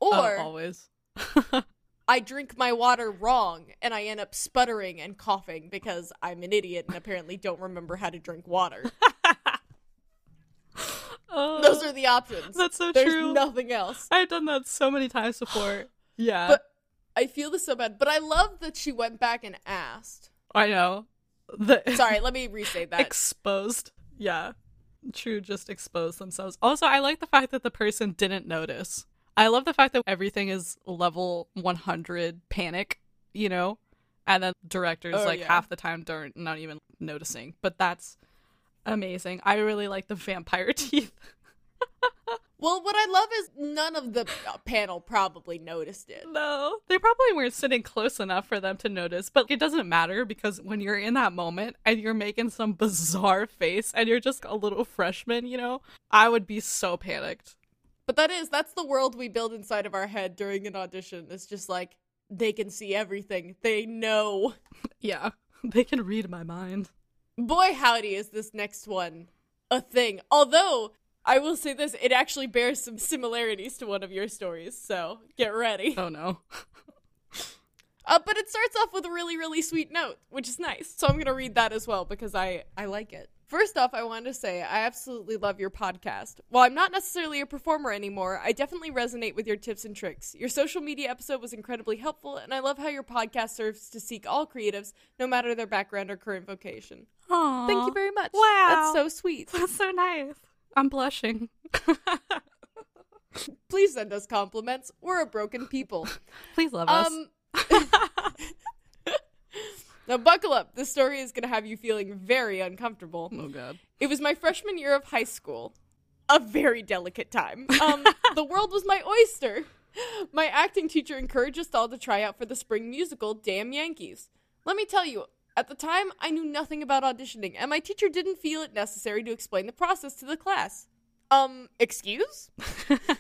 Or
Oh, always.
I drink my water wrong and I end up sputtering and coughing because I'm an idiot and apparently don't remember how to drink water. Are the options.
that's so
There's
true.
nothing else.
I've done that so many times before. Yeah.
But I feel this so bad. But I love that she went back and asked.
I know. The
Sorry, let me restate that.
exposed. Yeah. True, just expose themselves. Also, I like the fact that the person didn't notice. I love the fact that everything is level 100 panic, you know? And then directors,
Oh,
like,
yeah.
half the time, they're not even noticing. But that's amazing. I really like the vampire teeth.
Well, what I love is none of the uh, panel probably noticed it.
No, they probably weren't sitting close enough for them to notice, but it doesn't matter because when you're in that moment and you're making some bizarre face and you're just a little freshman, you know, I would be so panicked.
But that is that's the world we build inside of our head during an audition. It's just like they can see everything. They know.
Yeah, they can read my mind.
Boy howdy is this next one a thing. Although I will say this, it actually bears some similarities to one of your stories, so get ready.
Oh no.
Uh, but it starts off with a really, really sweet note, which is nice. So I'm gonna read that as well because I I like it. First off, I wanted to say I absolutely love your podcast. While I'm not necessarily a performer anymore, I definitely resonate with your tips and tricks. Your social media episode was incredibly helpful, and I love how your podcast serves to seek all creatives, no matter their background or current vocation.
Aww.
Thank you very much.
Wow.
That's so sweet.
That's so nice. I'm blushing.
Please send us compliments. We're a broken people.
Please love us.
Um Now buckle up. This story is going to have you feeling very uncomfortable.
oh god.
It was my freshman year of high school. A very delicate time. Um, the world was my oyster. My acting teacher encouraged us all to try out for the spring musical Damn Yankees. Let me tell you, at the time, I knew nothing about auditioning, and my teacher didn't feel it necessary to explain the process to the class. Um, excuse?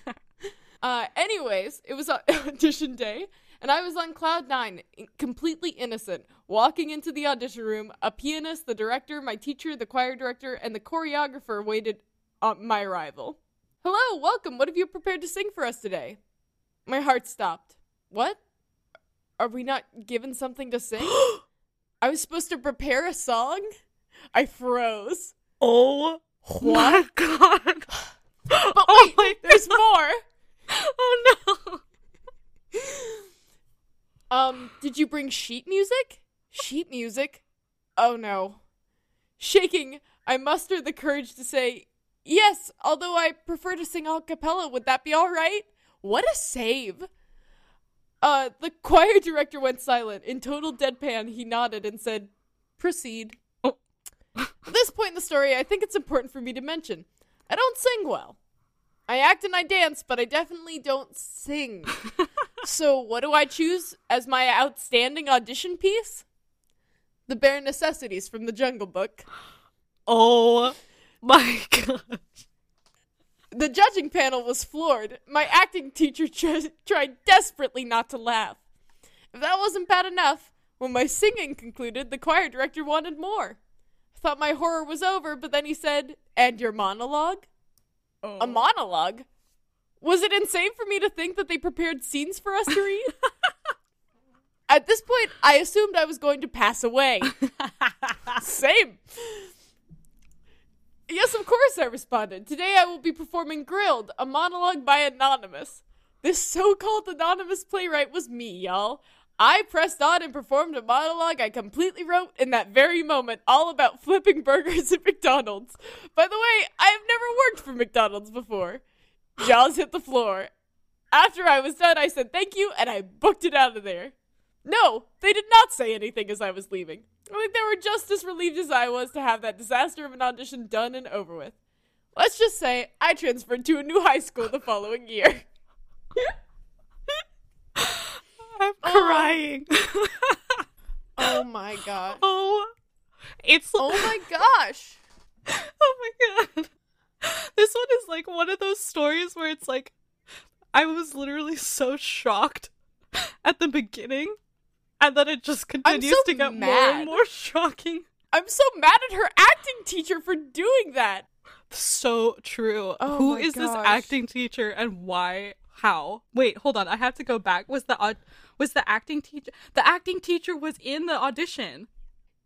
uh, anyways, it was audition day, and I was on cloud nine, completely innocent, walking into the audition room. A pianist, the director, my teacher, the choir director, and the choreographer waited on my arrival. Hello, welcome. What have you prepared to sing for us today? My heart stopped. What? Are we not given something to sing? I was supposed to prepare a song? I froze.
oh my god.
But
Oh
wait,
my
there's more.
Oh no.
Um, did you bring sheet music? Sheet music? Oh no. Shaking, I mustered the courage to say, Yes, although I prefer to sing a cappella, would that be alright? What a save! Uh, the choir director went silent. In total deadpan, he nodded and said, Proceed.
Oh.
At this point in the story, I think it's important for me to mention I don't sing well. I act and I dance, but I definitely don't sing. so, what do I choose as my outstanding audition piece? The Bare Necessities from the Jungle Book.
Oh my god.
The judging panel was floored. My acting teacher tr- tried desperately not to laugh. If that wasn't bad enough, when my singing concluded, the choir director wanted more. I thought my horror was over, but then he said, And your monologue? A oh. monologue? Was it insane for me to think that they prepared scenes for us to read? At this point, I assumed I was going to pass away. Same. Yes, of course, I responded. Today I will be performing Grilled, a monologue by Anonymous. This so called anonymous playwright was me, y'all. I pressed on and performed a monologue I completely wrote in that very moment, all about flipping burgers at McDonald's. By the way, I have never worked for McDonald's before. Jaws hit the floor. After I was done, I said thank you and I booked it out of there. No, they did not say anything as I was leaving. I think they were just as relieved as I was to have that disaster of an audition done and over with. Let's just say I transferred to a new high school the following year.
I'm crying.
Oh. oh my god.
oh, it's
Oh my gosh.
oh my god. This one is like one of those stories where it's like I was literally so shocked at the beginning, and then it just continues
so
to get more and more shocking.
I'm so mad at her acting teacher for doing that.
So true.
Oh
Who is this acting teacher and why? How? Wait, hold on. I have to go back. Was the aud- was the acting teacher? The acting teacher was in the audition.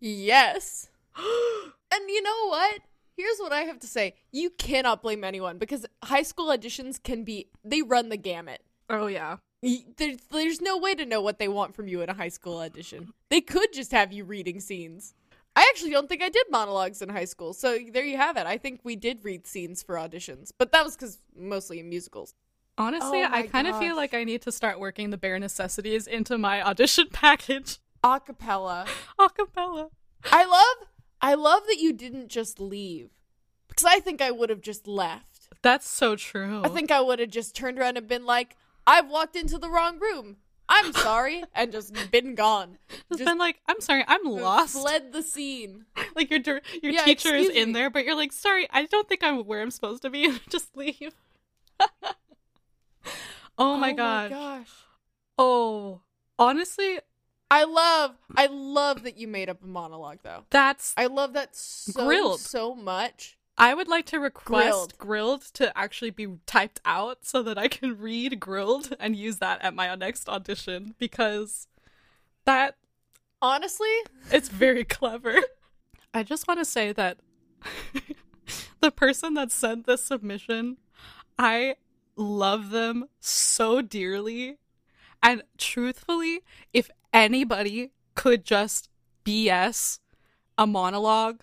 Yes. and you know what? Here's what I have to say. You cannot blame anyone because high school auditions can be they run the gamut.
Oh yeah.
Y- There's, there's no way to know what they want from you in a high school audition. They could just have you reading scenes. I actually don't think I did monologues in high school, so there you have it. I think we did read scenes for auditions, but that was because mostly in musicals.
Honestly,
Oh
I kind of feel like I need to start working the bare necessities into my audition package.
Acapella.
Acapella.
I love, I love that you didn't just leave, because I think I would have just left.
That's so true.
I think I would have just turned around and been like, "I've walked into the wrong room. I'm sorry," and just been gone.
just been like, I'm sorry, I'm lost.
Fled the scene.
Like your your
Yeah,
teacher is in
me.
there, but you're like, sorry, I don't think I'm where I'm supposed to be. just leave. Oh, oh my gosh.
gosh.
Oh, honestly,
I love, I love that you made up a monologue though.
that's.
I love that so
Grilled.
so much.
I would like to request
Grilled.
grilled to actually be typed out so that I can read grilled and use that at my next audition because that
Honestly,
It's very clever. I just want to say that the person that sent this submission, I love them so dearly. And truthfully, if anybody could just BS a monologue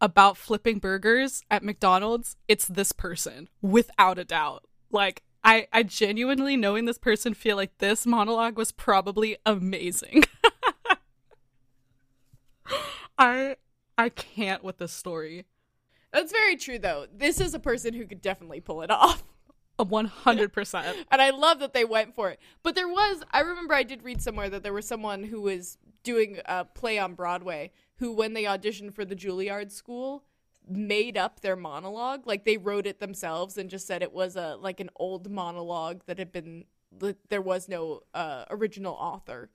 about flipping burgers at McDonald's, it's this person, without a doubt. Like, I, I genuinely, knowing this person, feel like this monologue was probably amazing. I I can't with this story.
that's very true though. This is a person who could definitely pull it off.
A one hundred percent.
And I love that they went for it. But there was, I remember I did read somewhere that there was someone who was doing a play on Broadway who, when they auditioned for the Juilliard School, made up their monologue. Like they wrote it themselves and just said it was a like an old monologue that had been that there was no uh, original author,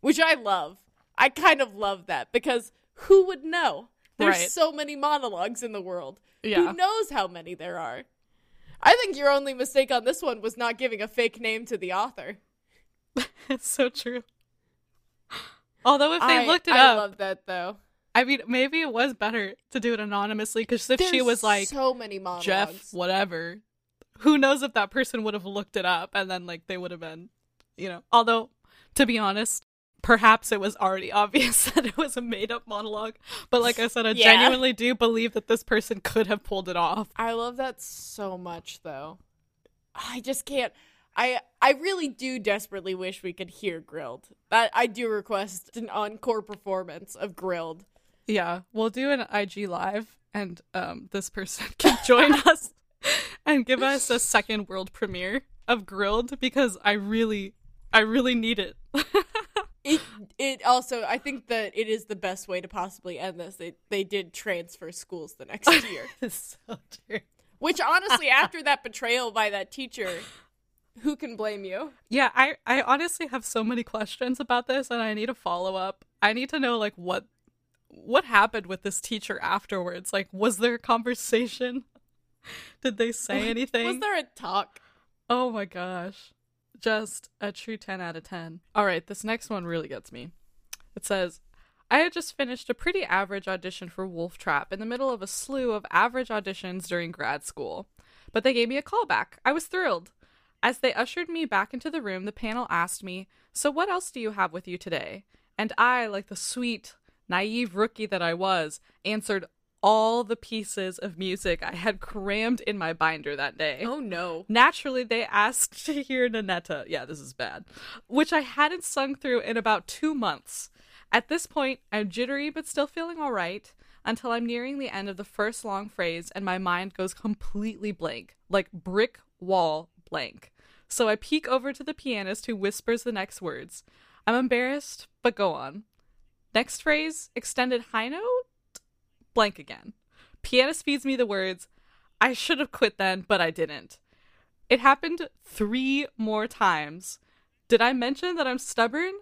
which I love. I kind of love that because who would know? There's
Right.
so many monologues in the world.
Yeah.
Who knows how many there are? I think your only mistake on this one was not giving a fake name to the author.
That's so true. Although if they
I,
looked it
I
up, I
love that though.
I mean, maybe it was better to do it anonymously because if she was like
so many monologues.
Jeff, whatever, who knows if that person would have looked it up and then like they would have been, you know. Although, to be honest, perhaps it was already obvious that it was a made up monologue. But like I said, I
Yeah.
genuinely do believe that this person could have pulled it off.
I love that so much though. I just can't. I I really do desperately wish we could hear Grilled. That I do request an encore performance of Grilled.
Yeah, we'll do an IG live, and um, this person can join us and give us a second world premiere of Grilled because I really, I really need it.
It it also I think that it is the best way to possibly end this. They they did transfer schools the next year.
so true.
Which honestly, after that betrayal by that teacher, who can blame you?
Yeah, I, I honestly have so many questions about this, and I need a follow up. I need to know like what, what happened with this teacher afterwards. Like, was there a conversation? Did they say anything?
Was there a talk?
Oh my gosh. Just a true 10 out of 10. All right, this next one really gets me. It says, I had just finished a pretty average audition for Wolf Trap in the middle of a slew of average auditions during grad school. But they gave me a callback. I was thrilled. As they ushered me back into the room, the panel asked me, So what else do you have with you today? And I, like the sweet, naive rookie that I was, answered all the pieces of music I had crammed in my binder that day.
Oh no.
Naturally, they asked to hear Nannetta. Yeah, this is bad. Which I hadn't sung through in about two months. At this point, I'm jittery but still feeling all right until I'm nearing the end of the first long phrase and my mind goes completely blank, like brick wall blank. So I peek over to the pianist who whispers the next words. I'm embarrassed, but go on. Next phrase, extended high note? Blank again. Pianist feeds me the words, I should have quit then, but I didn't. It happened three more times. Did I mention that I'm stubborn?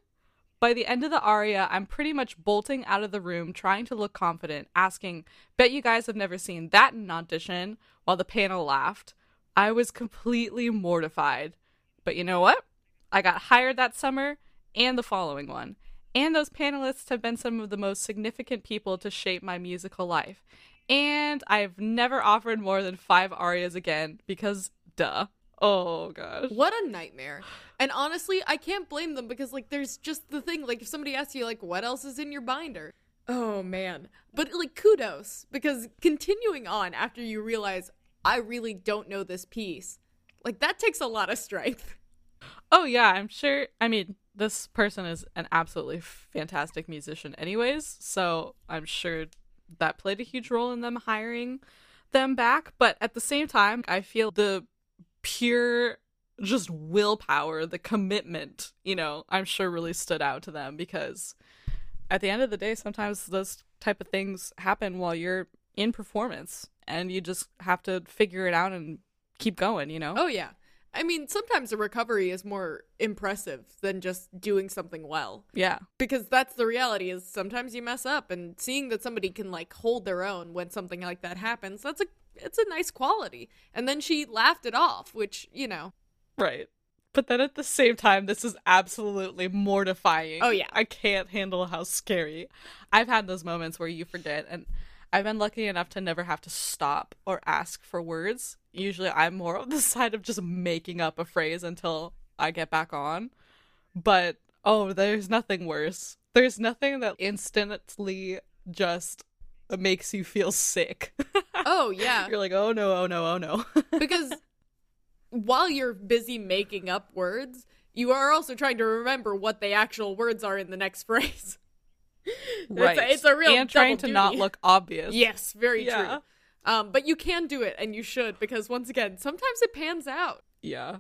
By the end of the aria, I'm pretty much bolting out of the room, trying to look confident, asking, Bet you guys have never seen that in an audition, while the panel laughed. I was completely mortified. But you know what? I got hired that summer and the following one. And those panelists have been some of the most significant people to shape my musical life. And I've never offered more than five arias again because, duh. Oh gosh.
What a nightmare. And honestly, I can't blame them because like there's just the thing like if somebody asks you like what else is in your binder? Oh man. But like kudos because continuing on after you realize I really don't know this piece. Like that takes a lot of strength.
Oh yeah, I'm sure. I mean, this person is an absolutely fantastic musician anyways, so I'm sure that played a huge role in them hiring them back, but at the same time, I feel the pure just willpower, the commitment, you know, I'm sure really stood out to them because at the end of the day, sometimes those type of things happen while you're in performance and you just have to figure it out and keep going, you know?
Oh yeah. I mean, sometimes the recovery is more impressive than just doing something well.
Yeah.
Because that's the reality is sometimes you mess up and seeing that somebody can like hold their own when something like that happens, that's a it's a nice quality. And then she laughed it off, which, you know.
Right. But then at the same time, this is absolutely mortifying.
Oh, yeah.
I can't handle how scary. I've had those moments where you forget, and I've been lucky enough to never have to stop or ask for words. Usually I'm more on the side of just making up a phrase until I get back on. But oh, there's nothing worse. There's nothing that instantly just makes you feel sick.
Oh, yeah.
You're like, oh no, oh no, oh no.
because while you're busy making up words, you are also trying to remember what the actual words are in the next phrase.
right.
It's a, it's a real
and trying to
double
not look obvious.
Yes, very
Yeah.
true. Um, but you can do it, and you should because once again, sometimes it pans out.
Yeah.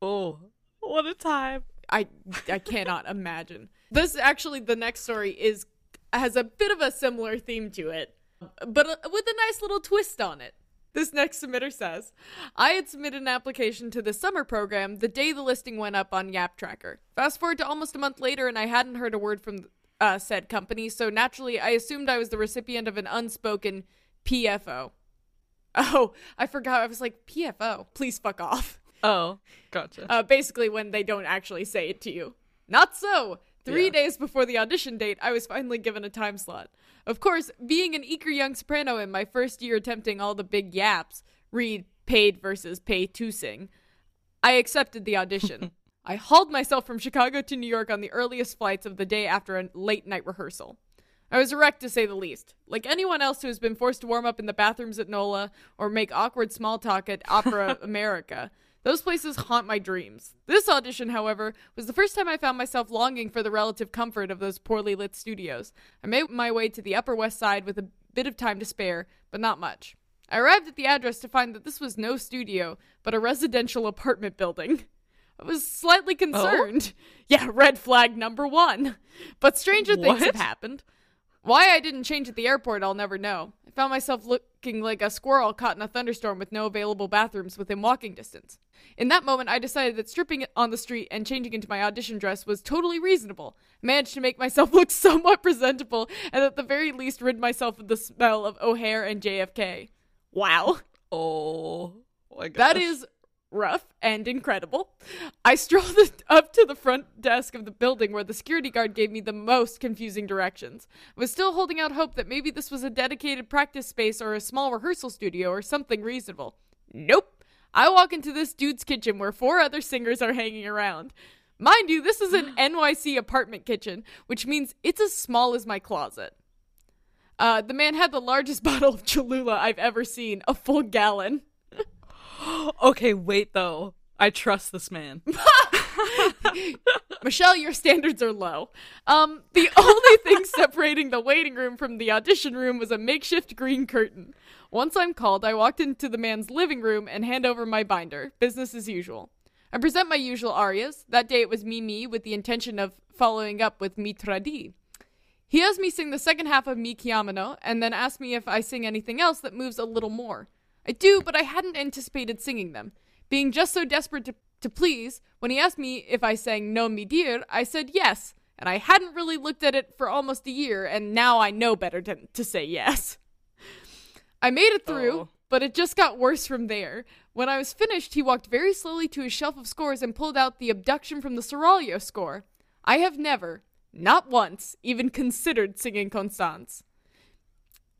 Oh, what a time.
I I cannot imagine. This actually, the next story is has a bit of a similar theme to it, but uh, with a nice little twist on it. This next submitter says, I had submitted an application to the summer program the day the listing went up on Yap Tracker. Fast forward to almost a month later, and I hadn't heard a word from uh, said company, so naturally I assumed I was the recipient of an unspoken PFO. Oh, I forgot. I was like, PFO, please fuck off.
Oh, gotcha.
Uh, basically, when they don't actually say it to you. Not so. Three
Yeah.
days before the audition date, I was finally given a time slot. Of course, being an eager young soprano in my first year attempting all the big yaps, read paid versus pay to sing, I accepted the audition. I hauled myself from Chicago to New York on the earliest flights of the day after a late night rehearsal. I was wrecked to say the least. Like anyone else who has been forced to warm up in the bathrooms at NOLA or make awkward small talk at Opera America, those places haunt my dreams. This audition, however, was the first time I found myself longing for the relative comfort of those poorly lit studios. I made my way to the Upper West Side with a bit of time to spare, but not much. I arrived at the address to find that this was no studio, but a residential apartment building. I was slightly oh? concerned. Oh? Yeah, red flag number one. But stranger things have
What?
happened. Why I didn't change at the airport, I'll never know. I found myself looking like a squirrel caught in a thunderstorm with no available bathrooms within walking distance. In that moment, I decided that stripping on the street and changing into my audition dress was totally reasonable. I managed to make myself look somewhat presentable and at the very least rid myself of the smell of O'Hare and JFK. Wow.
oh, my gosh.
That is rough and incredible. I strolled up to the front desk of the building where the security guard gave me the most confusing directions. I was still holding out hope that maybe this was a dedicated practice space or a small rehearsal studio or something reasonable. Nope. I walk into this dude's kitchen where four other singers are hanging around. Mind you, this is an NYC apartment kitchen, which means it's as small as my closet. Uh, the man had the largest bottle of Cholula I've ever seen, a full gallon.
okay, wait though. I trust this man.
Michelle, your standards are low. Um, the only thing separating the waiting room from the audition room was a makeshift green curtain. Once I'm called, I walked into the man's living room and hand over my binder. Business as usual. I present my usual arias. That day it was Mimi with the intention of following up with Mi Tradi. He has me sing the second half of Mi Chiamano and then asks me if I sing anything else that moves a little more. I do, but I hadn't anticipated singing them. Being just so desperate to, to please, when he asked me if I sang Non mi dir, I said yes, and I hadn't really looked at it for almost a year, and now I know better to, to say yes. I made it through,
Oh.
but it just got worse from there. When I was finished, he walked very slowly to his shelf of scores and pulled out the Abduction from the Seraglio score. I have never, not once, even considered singing Constance.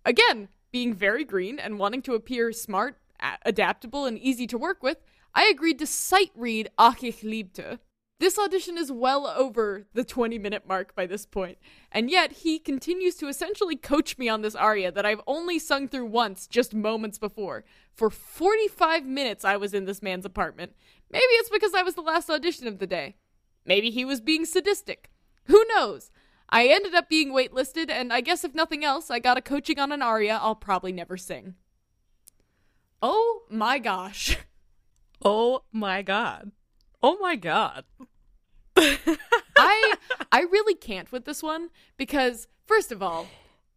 Again, being very green and wanting to appear smart, adaptable, and easy to work with, I agreed to sight read Ach ich liebte. This audition is well over the 20 minute mark by this point, and yet he continues to essentially coach me on this aria that I've only sung through once just moments before. For 45 minutes, I was in this man's apartment. Maybe it's because I was the last audition of the day. Maybe he was being sadistic. Who knows? I ended up being waitlisted, and I guess if nothing else, I got a coaching on an aria I'll probably never sing. Oh my gosh.
Oh my god. Oh my god.
I I really can't with this one because first of all,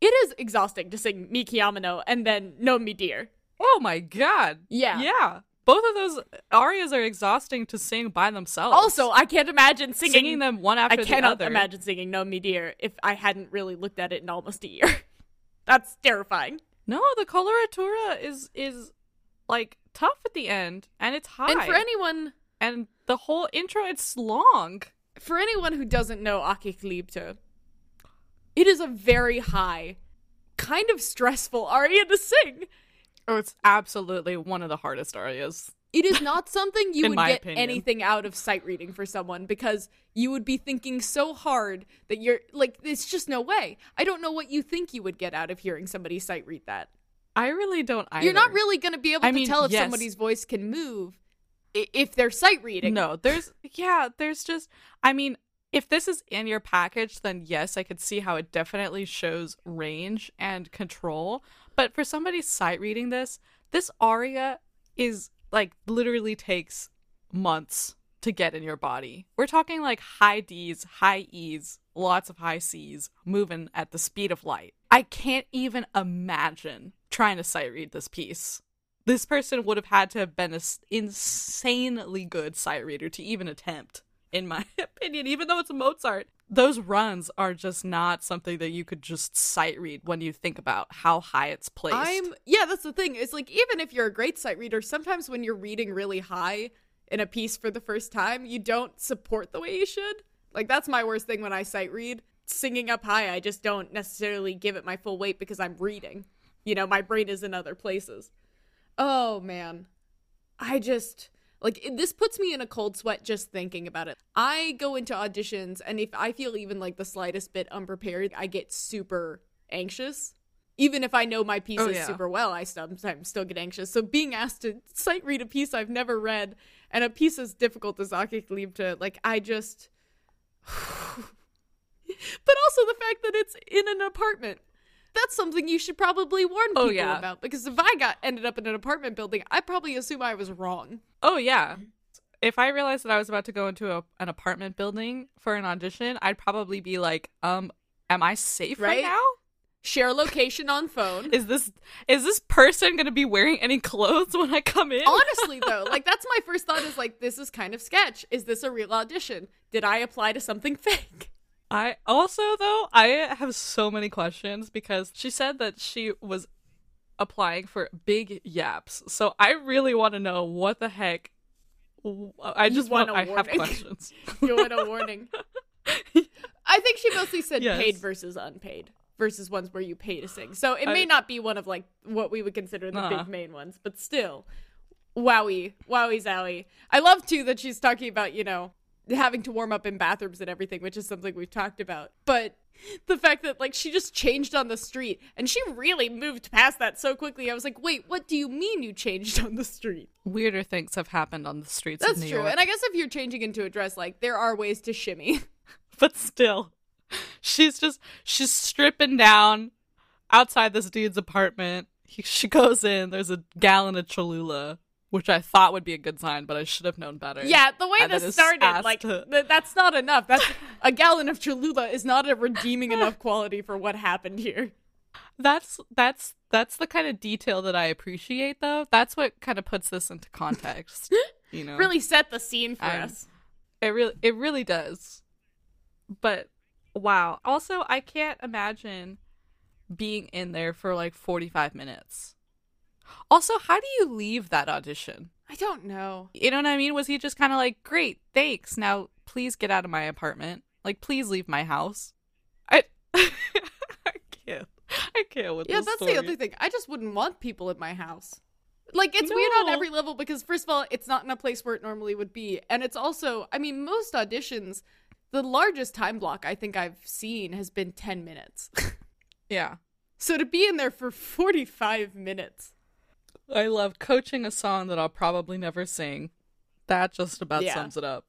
it is exhausting to sing Mi Chiamano and then Non Mi Dir.
Oh my god.
Yeah.
Yeah. Both of those arias are exhausting to sing by themselves.
Also, I can't imagine singing,
singing them one after the other.
I cannot imagine singing Non Mi Dir if I hadn't really looked at it in almost a year. That's terrifying.
No, the coloratura is is like tough at the end, and it's high.
And for anyone
and the whole intro, it's long.
for anyone who doesn't know Ach ich liebte, it is a very high, kind of stressful aria to sing.
Oh, it's absolutely one of the hardest arias.
It is not something you would get
opinion.
anything out of sight reading for someone because you would be thinking so hard that you're like, it's just no way. I don't know what you think you would get out of hearing somebody sight read that.
I really don't. Either.
You're not really going to be able
I
to
mean,
tell if
yes.
somebody's voice can move if they're sight reading.
No, there's yeah, there's just I mean, if this is in your package, then yes, I could see how it definitely shows range and control. But for somebody sight reading this, this aria is like literally takes months to get in your body. We're talking like high D's, high E's, lots of high C's, moving at the speed of light. I can't even imagine trying to sight read this piece. This person would have had to have been an insanely good sight reader to even attempt, in my opinion, even though it's Mozart. Those runs are just not something that you could just sight read when you think about how high it's placed.
I'm yeah, that's the thing. It's like even if you're a great sight reader, sometimes when you're reading really high in a piece for the first time, you don't support the way you should. Like that's my worst thing when I sight read. Singing up high, I just don't necessarily give it my full weight because I'm reading. You know, my brain is in other places. Oh man. I just like it, this puts me in a cold sweat just thinking about it. I go into auditions and if I feel even like the slightest bit unprepared, I get super anxious. Even if I know my piece
Oh, yeah.
super well, I sometimes still get anxious. So being asked to sight read a piece I've never read and a piece as difficult as Ach ich liebte, like I just But also the fact that it's in an apartment. That's something you should probably warn people
Oh, yeah.
about because if I got ended up in an apartment building, I'd probably assume I was wrong.
Oh yeah. If I realized that I was about to go into a, an apartment building for an audition, I'd probably be like, um, am I safe right,
Right?
now?
Share location on phone.
Is this is this person gonna be wearing any clothes when I come in?
Honestly though, like that's my first thought is like this is kind of sketch. Is this a real audition? Did I apply to something fake?
I also though I have so many questions because she said that she was applying for big yaps. So I really want to know what the heck I just
want
I have questions.
you want a warning? I think she mostly said
Yes.
paid versus unpaid versus ones where you pay to sing. So it may
I-
not be one of like what we would consider the
Uh-huh.
big main ones, but still, wowie, wowie, zowie. I love too that she's talking about you know having to warm up in bathrooms and everything, which is something we've talked about. But the fact that like she just changed on the street and she really moved past that so quickly, I was like, wait, what do you mean you changed on the street?
Weirder things have happened on the streets
That's true.
York.
And I guess if you're changing into a dress, like there are ways to shimmy.
but still, she's just she's stripping down outside this dude's apartment. He, she goes in. There's a gallon of Cholula, which I thought would be a good sign, but I should have known better.
Yeah, the way
And
this started, like
to-
th- that's not enough. That's a gallon of Cholula is not a redeeming enough quality for what happened here.
that's that's that's the kind of detail that I appreciate, though. That's what kind of puts this into context. You know,
Really set the scene for us.
It really it really does. But wow. Also, I can't imagine being in there for like 45 minutes. Also, how do you leave that audition?
I don't know.
You know what I mean? Was he just kind of like, "Great, thanks. Now please get out of my apartment. Like please leave my house." I I can't. I can't with
Yeah, that's
story.
the other thing. I just wouldn't want people in my house. Like it's weird on every level because first of all, it's not in a place where it normally would be, and it's also, I mean, most auditions, the largest time block I think I've seen has been ten minutes.
Yeah.
so to be in there for forty-five minutes,
I love coaching a song that I'll probably never sing. That just about
Yeah.
sums it up.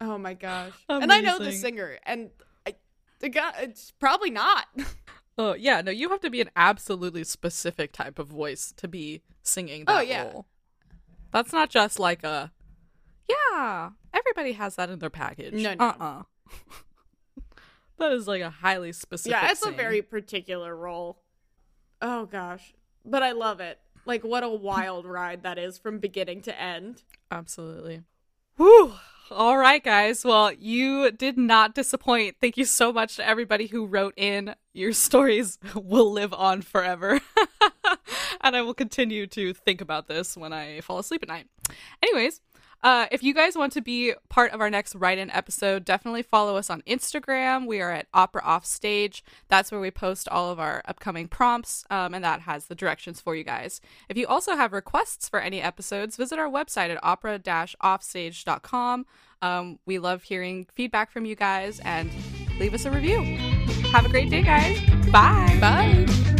Oh my gosh. And I know the singer and I the guy it's probably not.
Oh yeah, no, you have to be an absolutely specific type of voice to be singing oh, that
Oh, yeah.
role. That's not just like a yeah, everybody has that in their package.
No, no.
Uh-uh. that is like a highly specific
yeah, it's a very particular role. Oh gosh. But I love it. Like what a wild ride that is from beginning to end.
Absolutely. Whew. All right, guys. Well, you did not disappoint. Thank you so much to everybody who wrote in. Your stories will live on forever. and I will continue to think about this when I fall asleep at night. Anyways, uh, if you guys want to be part of our next write in episode, definitely follow us on Instagram. We are at Opera Offstage. That's where we post all of our upcoming prompts, um, and that has the directions for you guys. If you also have requests for any episodes, visit our website at opera offstage.com. Um, we love hearing feedback from you guys and leave us a review. Have a great day, guys. Bye.
Bye.